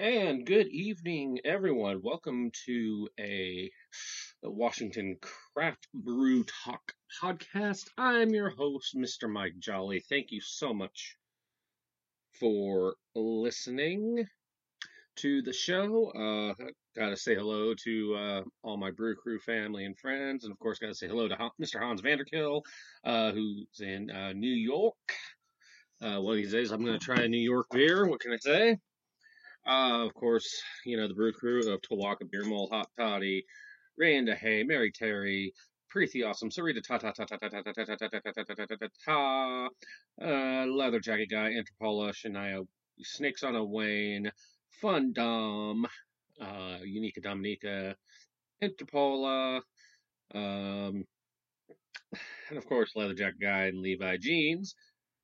And good evening, everyone. Welcome to a Washington Craft Brew Talk podcast. I'm your host, Mr. Mike Jolly. Thank you so much for listening to the show. Uh, gotta say hello to uh, all my brew crew family and friends, and of course, gotta say hello to Mr. Hans Vanderkill, uh, who's in uh, New York. Uh, one of these days, I'm gonna try a New York beer. What can I say? Uh, of course, you know the brew crew of Tawaka Beer Mole, Hot Toddy, Randa Hay, Mary Terry, Pretty Awesome, Sarita Ta Ta Ta Ta Ta Ta Ta Ta Ta Ta Ta Ta Ta Ta Ta uh, Leather Jacket Guy, Interpola, Shania, Snakes on a Wayne, Fun Dom, uh, Unica Dominica, Interpola, um, and of course Leather Jacket Guy and Levi Jeans,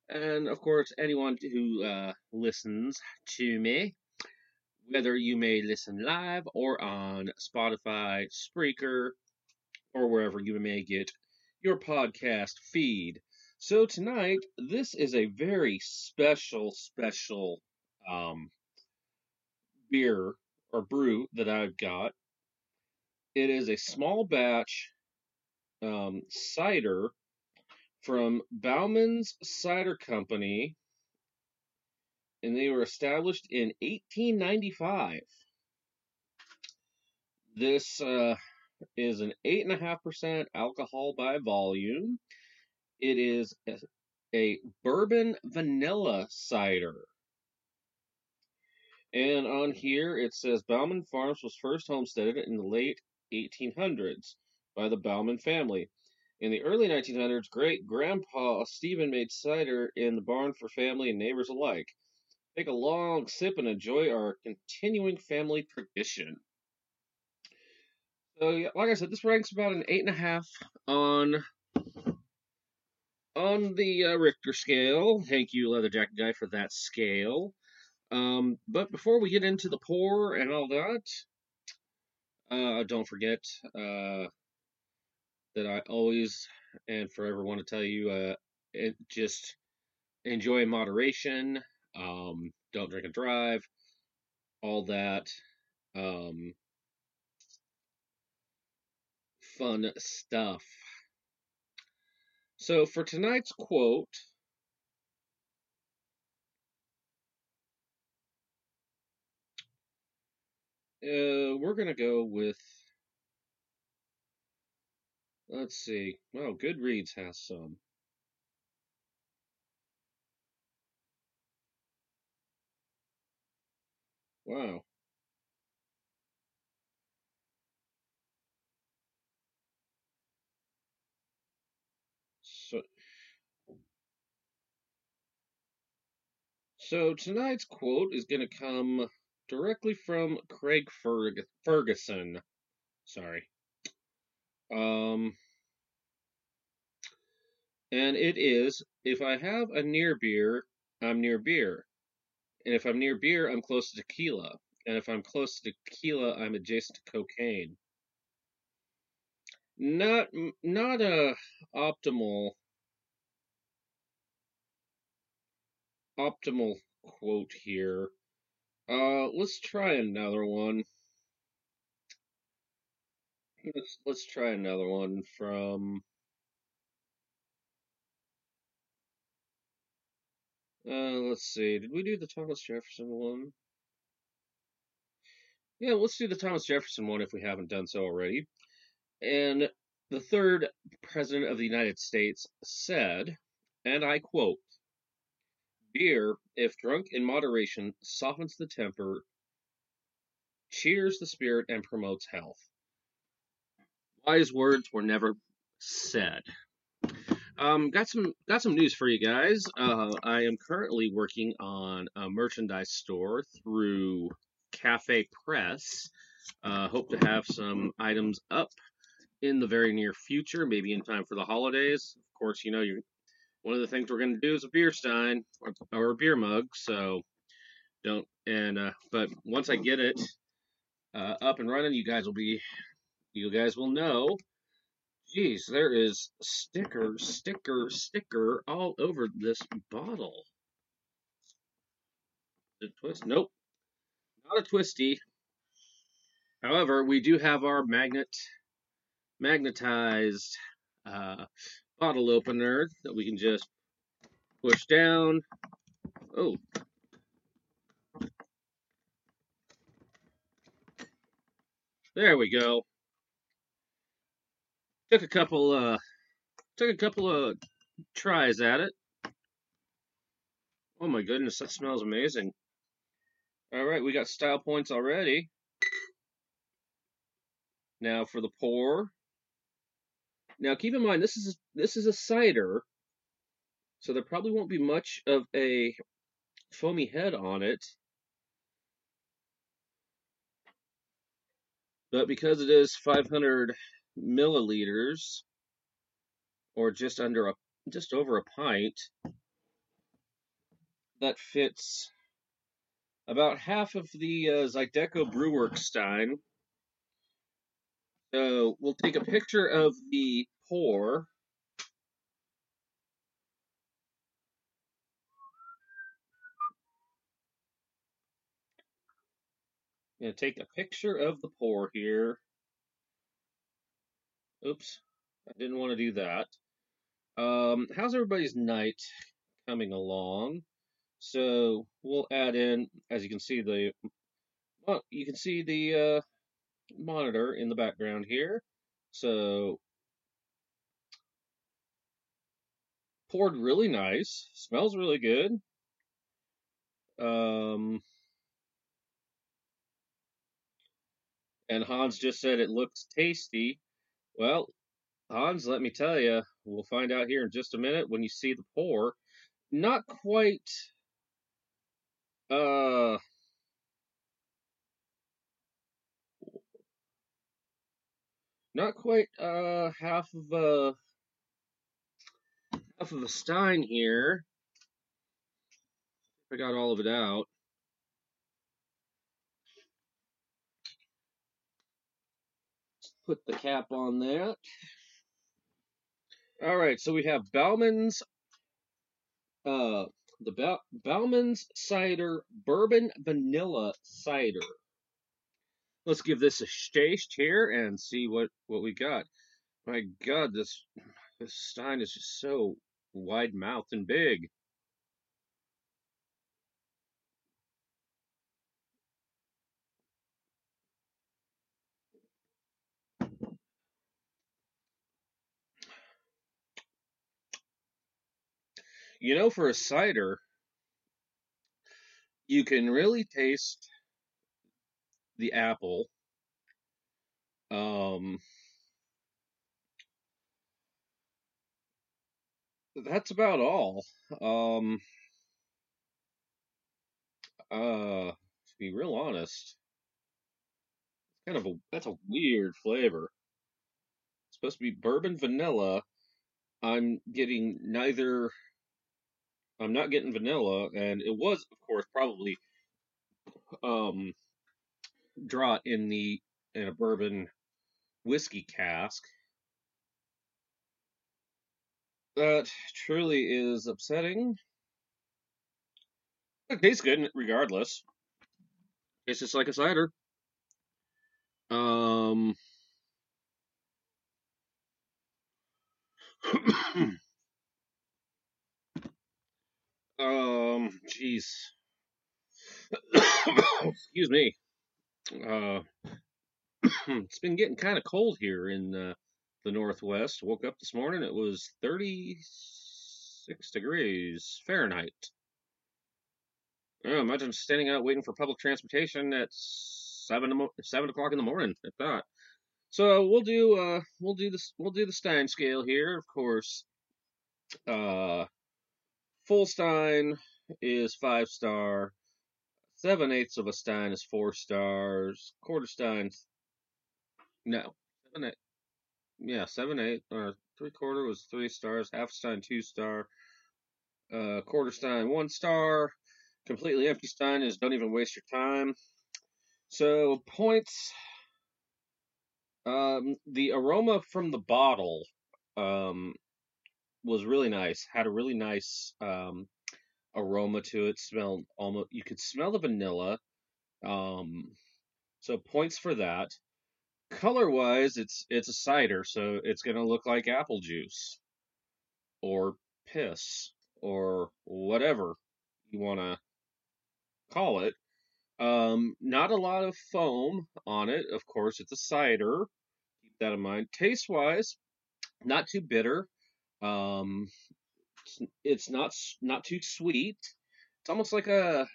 and of course anyone who uh, listens to me whether you may listen live or on Spotify, Spreaker, or wherever you may get your podcast feed. So tonight, this is a very special, special um, beer or brew that I've got. It is a small batch um, cider from Bauman's Cider Company and they were established in 1895. This uh, is an 8.5% alcohol by volume. It is a, a bourbon vanilla cider. And on here it says Bauman Farms was first homesteaded in the late 1800s by the Bauman family. In the early 1900s, great grandpa Stephen made cider in the barn for family and neighbors alike. Take a long sip and enjoy our continuing family tradition. So, yeah, like I said, this ranks about an eight and a half on on the uh, Richter scale. Thank you, Leather Jacket Guy, for that scale. Um, but before we get into the pour and all that, uh, don't forget uh, that I always and forever want to tell you uh, it, just enjoy moderation um, don't drink and drive, all that um, fun stuff. So for tonight's quote, uh, we're going to go with, let's see, well, Goodreads has some. Wow. So, so tonight's quote is going to come directly from Craig Ferg- Ferguson. Sorry. Um, and it is if I have a near beer, I'm near beer. And if I'm near beer, I'm close to tequila. And if I'm close to tequila, I'm adjacent to cocaine. Not not a optimal optimal quote here. Uh, let's try another one. Let's let's try another one from Uh, let's see. Did we do the Thomas Jefferson one? Yeah, let's do the Thomas Jefferson one if we haven't done so already. And the third president of the United States said, and I quote, Beer, if drunk in moderation, softens the temper, cheers the spirit, and promotes health. Wise words were never said. Um, got some got some news for you guys. Uh, I am currently working on a merchandise store through Cafe Press. Uh, hope to have some items up in the very near future, maybe in time for the holidays. Of course, you know you one of the things we're going to do is a beer stein or, or a beer mug. So don't and uh, but once I get it uh, up and running, you guys will be you guys will know Geez, there is sticker, sticker, sticker all over this bottle. The twist? Nope. Not a twisty. However, we do have our magnet, magnetized uh, bottle opener that we can just push down. Oh. There we go took a couple uh took a couple of tries at it. Oh my goodness, that smells amazing. All right, we got style points already. Now for the pour. Now keep in mind this is this is a cider, so there probably won't be much of a foamy head on it. But because it is 500 milliliters or just under a just over a pint that fits about half of the uh, Zydeco Brewworks Stein. So we'll take a picture of the pour. I'm going to take a picture of the pour here. Oops, I didn't want to do that. Um, how's everybody's night coming along? So we'll add in, as you can see, the well, you can see the uh, monitor in the background here. So poured really nice, smells really good. Um, and Hans just said it looks tasty. Well, Hans, let me tell you, we'll find out here in just a minute when you see the pour. Not quite, uh, not quite, uh, half of a, half of a stein here. I got all of it out. Put the cap on that. All right, so we have Bauman's, uh, the ba Bauman's Cider Bourbon Vanilla Cider. Let's give this a taste here and see what, what we got. My God, this, this stein is just so wide mouthed and big. You know, for a cider, you can really taste the apple. Um, that's about all. Um, uh, to be real honest, it's kind of a that's a weird flavor. It's supposed to be bourbon vanilla. I'm getting neither I'm not getting vanilla, and it was, of course, probably um, drawn in the in a bourbon whiskey cask. That truly is upsetting. It tastes good regardless. It's just like a cider. Um. Um, jeez. Excuse me. Uh, it's been getting kind of cold here in uh, the Northwest. Woke up this morning, it was 36 degrees Fahrenheit. Oh, imagine standing out waiting for public transportation at seven seven o'clock in the morning. At that. So we'll do uh we'll do this we'll do the Stein scale here, of course. Uh, full stein is five star. Seven eighths of a stein is four stars. Quarter steins, no, seven eight. Yeah, seven eight or three quarter was three stars. Half stein two star. Uh, quarter stein one star. Completely empty stein is don't even waste your time. So points. Um, the aroma from the bottle um, was really nice. Had a really nice um, aroma to it. Smelled almost. You could smell the vanilla. Um, so points for that. Color wise, it's it's a cider, so it's gonna look like apple juice or piss or whatever you wanna call it. Um, not a lot of foam on it. Of course, it's a cider. Keep that in mind. Taste wise, not too bitter. Um, it's, it's not not too sweet. It's almost like a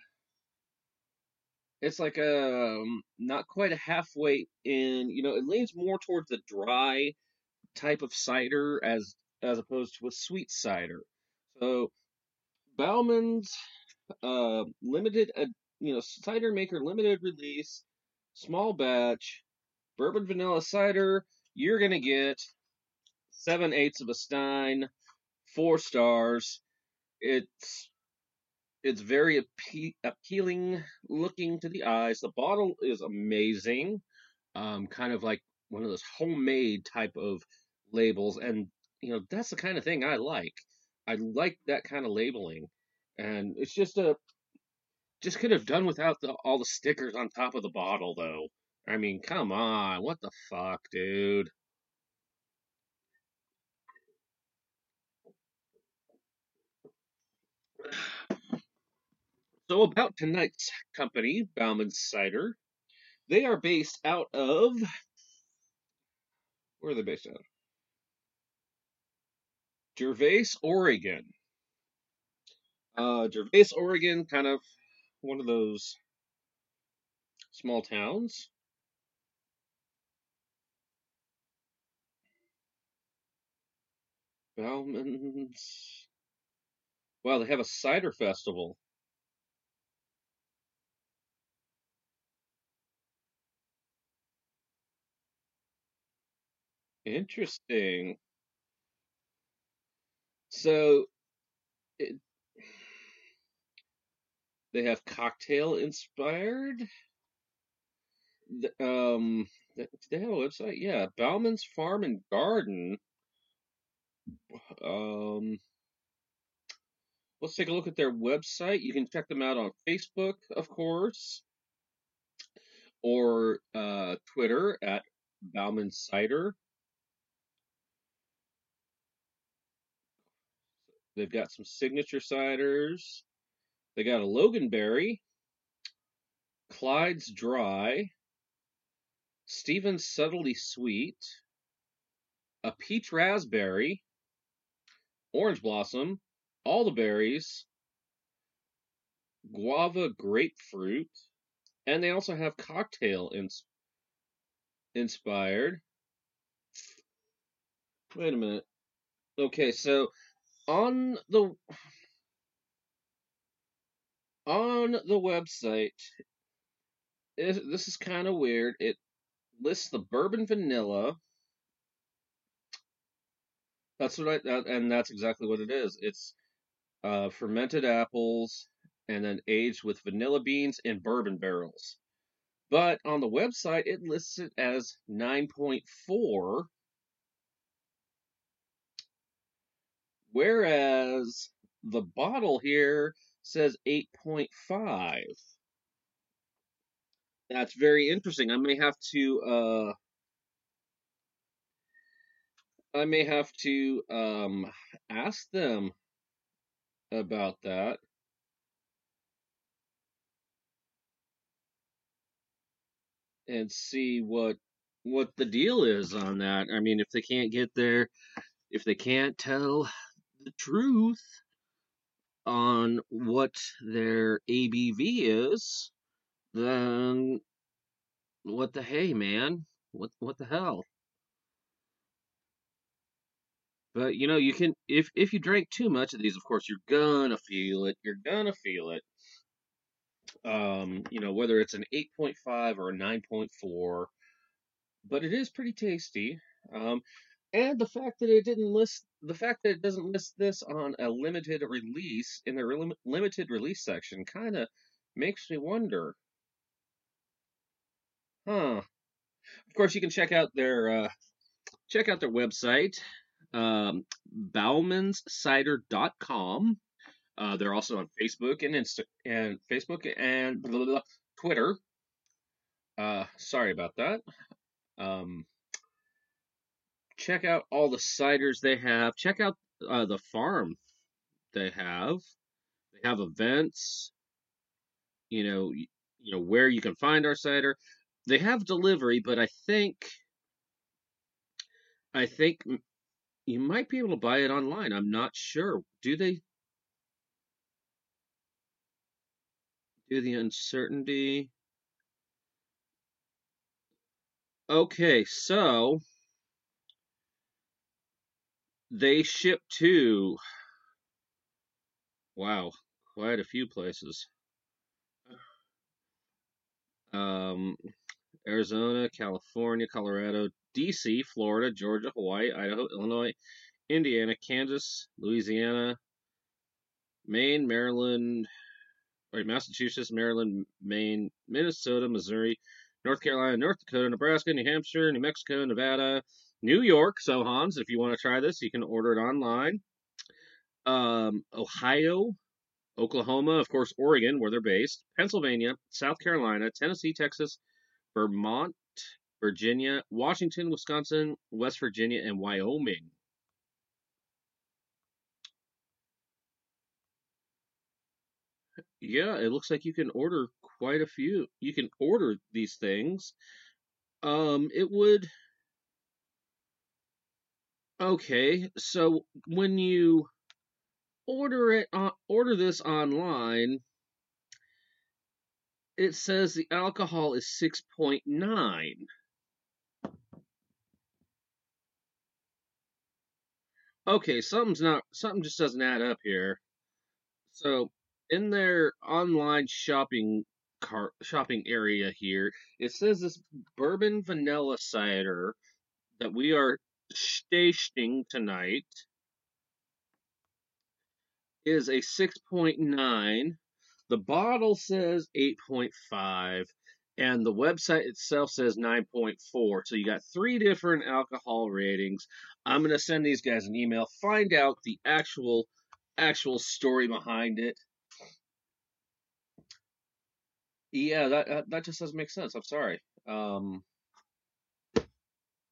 it's like a um, not quite a halfway in. You know, it leans more towards the dry type of cider as as opposed to a sweet cider. So Bauman's uh, limited, uh, you know, cider maker limited release, small batch, bourbon vanilla cider. You're gonna get seven eighths of a stein, four stars. It's it's very appe- appealing looking to the eyes. The bottle is amazing, um, kind of like one of those homemade type of labels, and you know that's the kind of thing I like. I like that kind of labeling, and it's just a just could have done without the, all the stickers on top of the bottle, though. I mean, come on, what the fuck, dude? So about tonight's company, Bauman Cider, they are based out of where are they based out of? Gervais, Oregon. Uh, Gervais, Oregon, kind of one of those small towns. Bauman's. Wow, they have a cider festival. Interesting. So it, they have cocktail inspired. Um, do they have a website? Yeah, Bauman's Farm and Garden. Um, let's take a look at their website. You can check them out on Facebook, of course, or uh, Twitter at Bauman Cider. They've got some signature ciders. They got a Loganberry, Clyde's Dry, Stephen's Subtly Sweet, a Peach Raspberry, Orange Blossom, all the berries, Guava Grapefruit, and they also have cocktail ins- inspired. Wait a minute. Okay, so on the on the website, it, this is kind of weird. It lists the bourbon vanilla. That's what I and that's exactly what it is. It's uh, fermented apples and then aged with vanilla beans in bourbon barrels. But on the website, it lists it as 9.4 Whereas the bottle here says 8.5. That's very interesting. I may have to uh I may have to um ask them about that. And see what what the deal is on that. I mean, if they can't get there, if they can't tell the truth on what their ABV is, then what the hey, man? What what the hell? But you know, you can if if you drink too much of these, of course, you're gonna feel it. You're gonna feel it. Um, you know, whether it's an 8.5 or a 9.4, but it is pretty tasty. Um, and the fact that it didn't list the fact that it doesn't list this on a limited release in the limited release section kind of makes me wonder. Huh. Of course, you can check out their uh, check out their website, um, Bauman'sCider.com. Uh, they're also on Facebook and Insta and Facebook and blah, blah, blah, Twitter. Uh, sorry about that. Um, check out all the ciders they have. Check out uh, the farm they have. They have events. You know, you, you know where you can find our cider. They have delivery, but I think I think you might be able to buy it online. I'm not sure. Do they do the uncertainty? Okay, so they ship to wow, quite a few places. Um, Arizona, California, Colorado, DC, Florida, Georgia, Hawaii, Idaho, Illinois, Indiana, Kansas, Louisiana, Maine, Maryland, right, Massachusetts, Maryland, Maine, Minnesota, Missouri, North Carolina, North Dakota, Nebraska, New Hampshire, New Mexico, Nevada, New York. So, Hans, if you want to try this, you can order it online. Um, Ohio, Oklahoma, of course, Oregon, where they're based, Pennsylvania, South Carolina, Tennessee, Texas, Vermont, Virginia, Washington, Wisconsin, West Virginia, and Wyoming. Yeah, it looks like you can order quite a few. You can order these things. Um, it would. Okay, so when you order it, uh, order this online, it says the alcohol is 6.9. Okay, something's not something just doesn't add up here. So, in their online shopping cart shopping area here, it says this bourbon vanilla cider that we are tasting tonight is a 6.9 the bottle says 8.5 and the website itself says 9.4. So you got three different alcohol ratings. I'm going to send these guys an email, find out the actual actual story behind it. Yeah, that that just doesn't make sense. I'm sorry. Um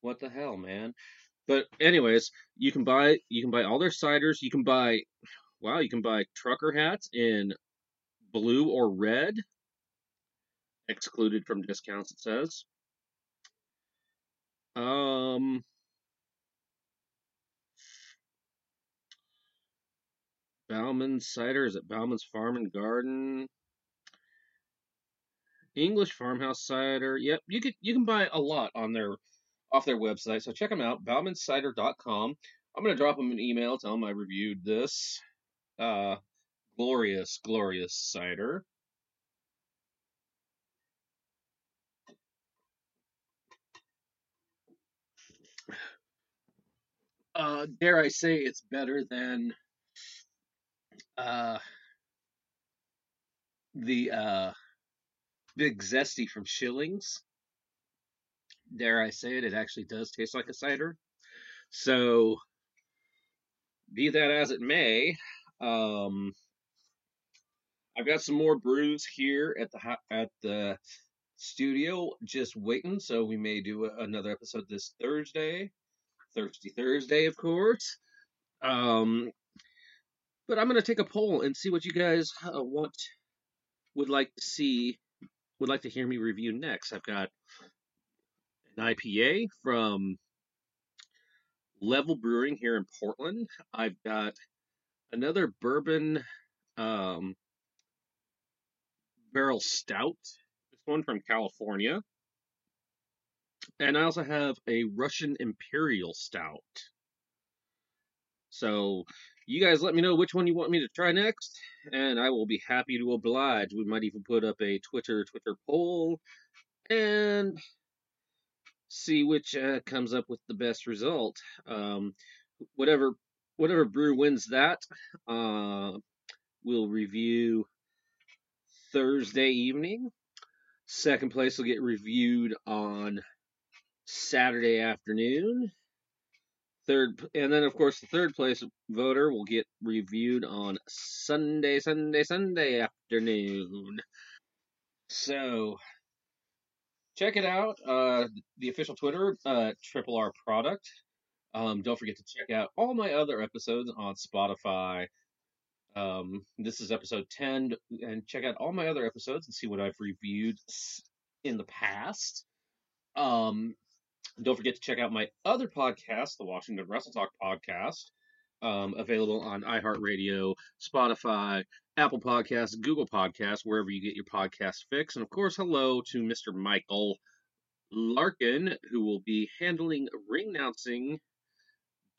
what the hell, man? But anyways, you can buy you can buy all their ciders. You can buy wow, you can buy trucker hats in blue or red. Excluded from discounts, it says. Um, Bauman's cider is at Bauman's Farm and Garden? English farmhouse cider. Yep, you can you can buy a lot on their off their website. So check them out, baumanscider.com. I'm gonna drop them an email, tell them I reviewed this. Uh, glorious, glorious cider. Uh, dare I say it's better than uh, the uh, Big Zesty from Schillings. Dare I say it, it actually does taste like a cider. So, be that as it may, um, I've got some more brews here at the at the studio just waiting, so we may do another episode this Thursday, Thirsty Thursday, of course. Um, but I'm gonna take a poll and see what you guys uh, want would like to see would like to hear me review next. I've got IPA from Level Brewing here in Portland. I've got another bourbon um, barrel stout. This one from California. And I also have a Russian Imperial Stout. So you guys let me know which one you want me to try next, and I will be happy to oblige. We might even put up a Twitter Twitter poll and see which uh, comes up with the best result. Um, whatever whatever brew wins that, uh, we'll review Thursday evening. Second place will get reviewed on Saturday afternoon. Third, and then of course the third place voter will get reviewed on Sunday, Sunday, Sunday afternoon. So check it out. Uh, the official Twitter, uh, Triple R Product. Um, don't forget to check out all my other episodes on Spotify. Um, this is episode 10, and check out all my other episodes and see what I've reviewed in the past. Um, don't forget to check out my other podcast, the Washington Wrestle Talk podcast, um, available on iHeartRadio, Spotify, Apple Podcasts, Google Podcasts, wherever you get your podcast fix. And of course, hello to Mr. Michael Larkin, who will be handling ring announcing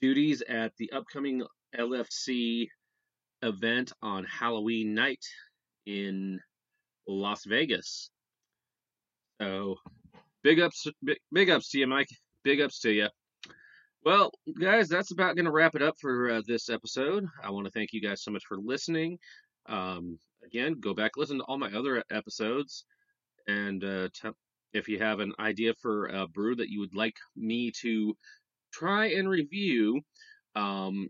duties at the upcoming LFC event on Halloween night in Las Vegas. So Big ups, big, big ups to you, Mike. Big ups to you. Well, guys, that's about going to wrap it up for uh, this episode. I want to thank you guys so much for listening. Um, again, go back listen to all my other episodes, and uh, t- if you have an idea for a brew that you would like me to try and review, um,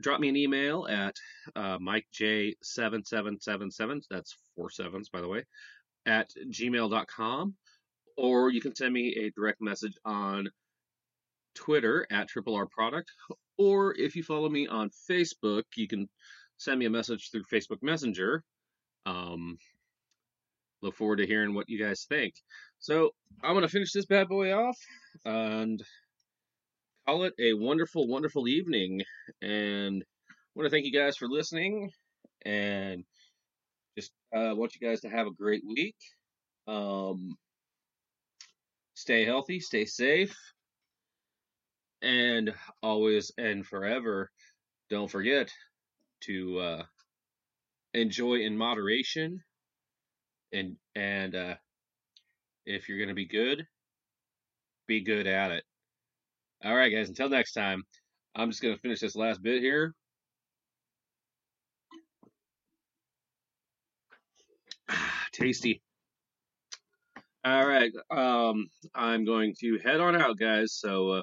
drop me an email at uh, MikeJ7777. That's four sevens, by the way, at gmail.com or you can send me a direct message on Twitter at Triple R Product, or if you follow me on Facebook, you can send me a message through Facebook Messenger. Um, look forward to hearing what you guys think. So I'm gonna finish this bad boy off and call it a wonderful, wonderful evening. And I want to thank you guys for listening, and just uh, want you guys to have a great week. Um, stay healthy, stay safe, and always and forever, don't forget to uh, enjoy in moderation. And and uh, if you're gonna be good, be good at it. All right, guys. Until next time, I'm just gonna finish this last bit here. tasty. All right. Um, I'm going to head on out, guys. So, uh,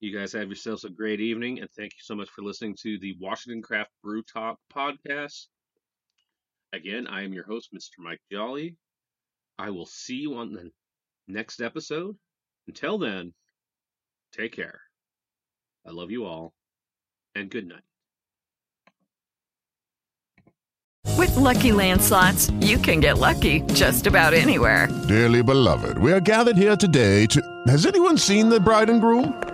you guys have yourselves a great evening, and thank you so much for listening to the Washington Craft Brew Talk podcast. Again, I am your host, Mr. Mike Jolly. I will see you on the next episode. Until then, take care. I love you all, and good night. With lucky landslots, you can get lucky just about anywhere. Dearly beloved, we are gathered here today to. Has anyone seen the bride and groom?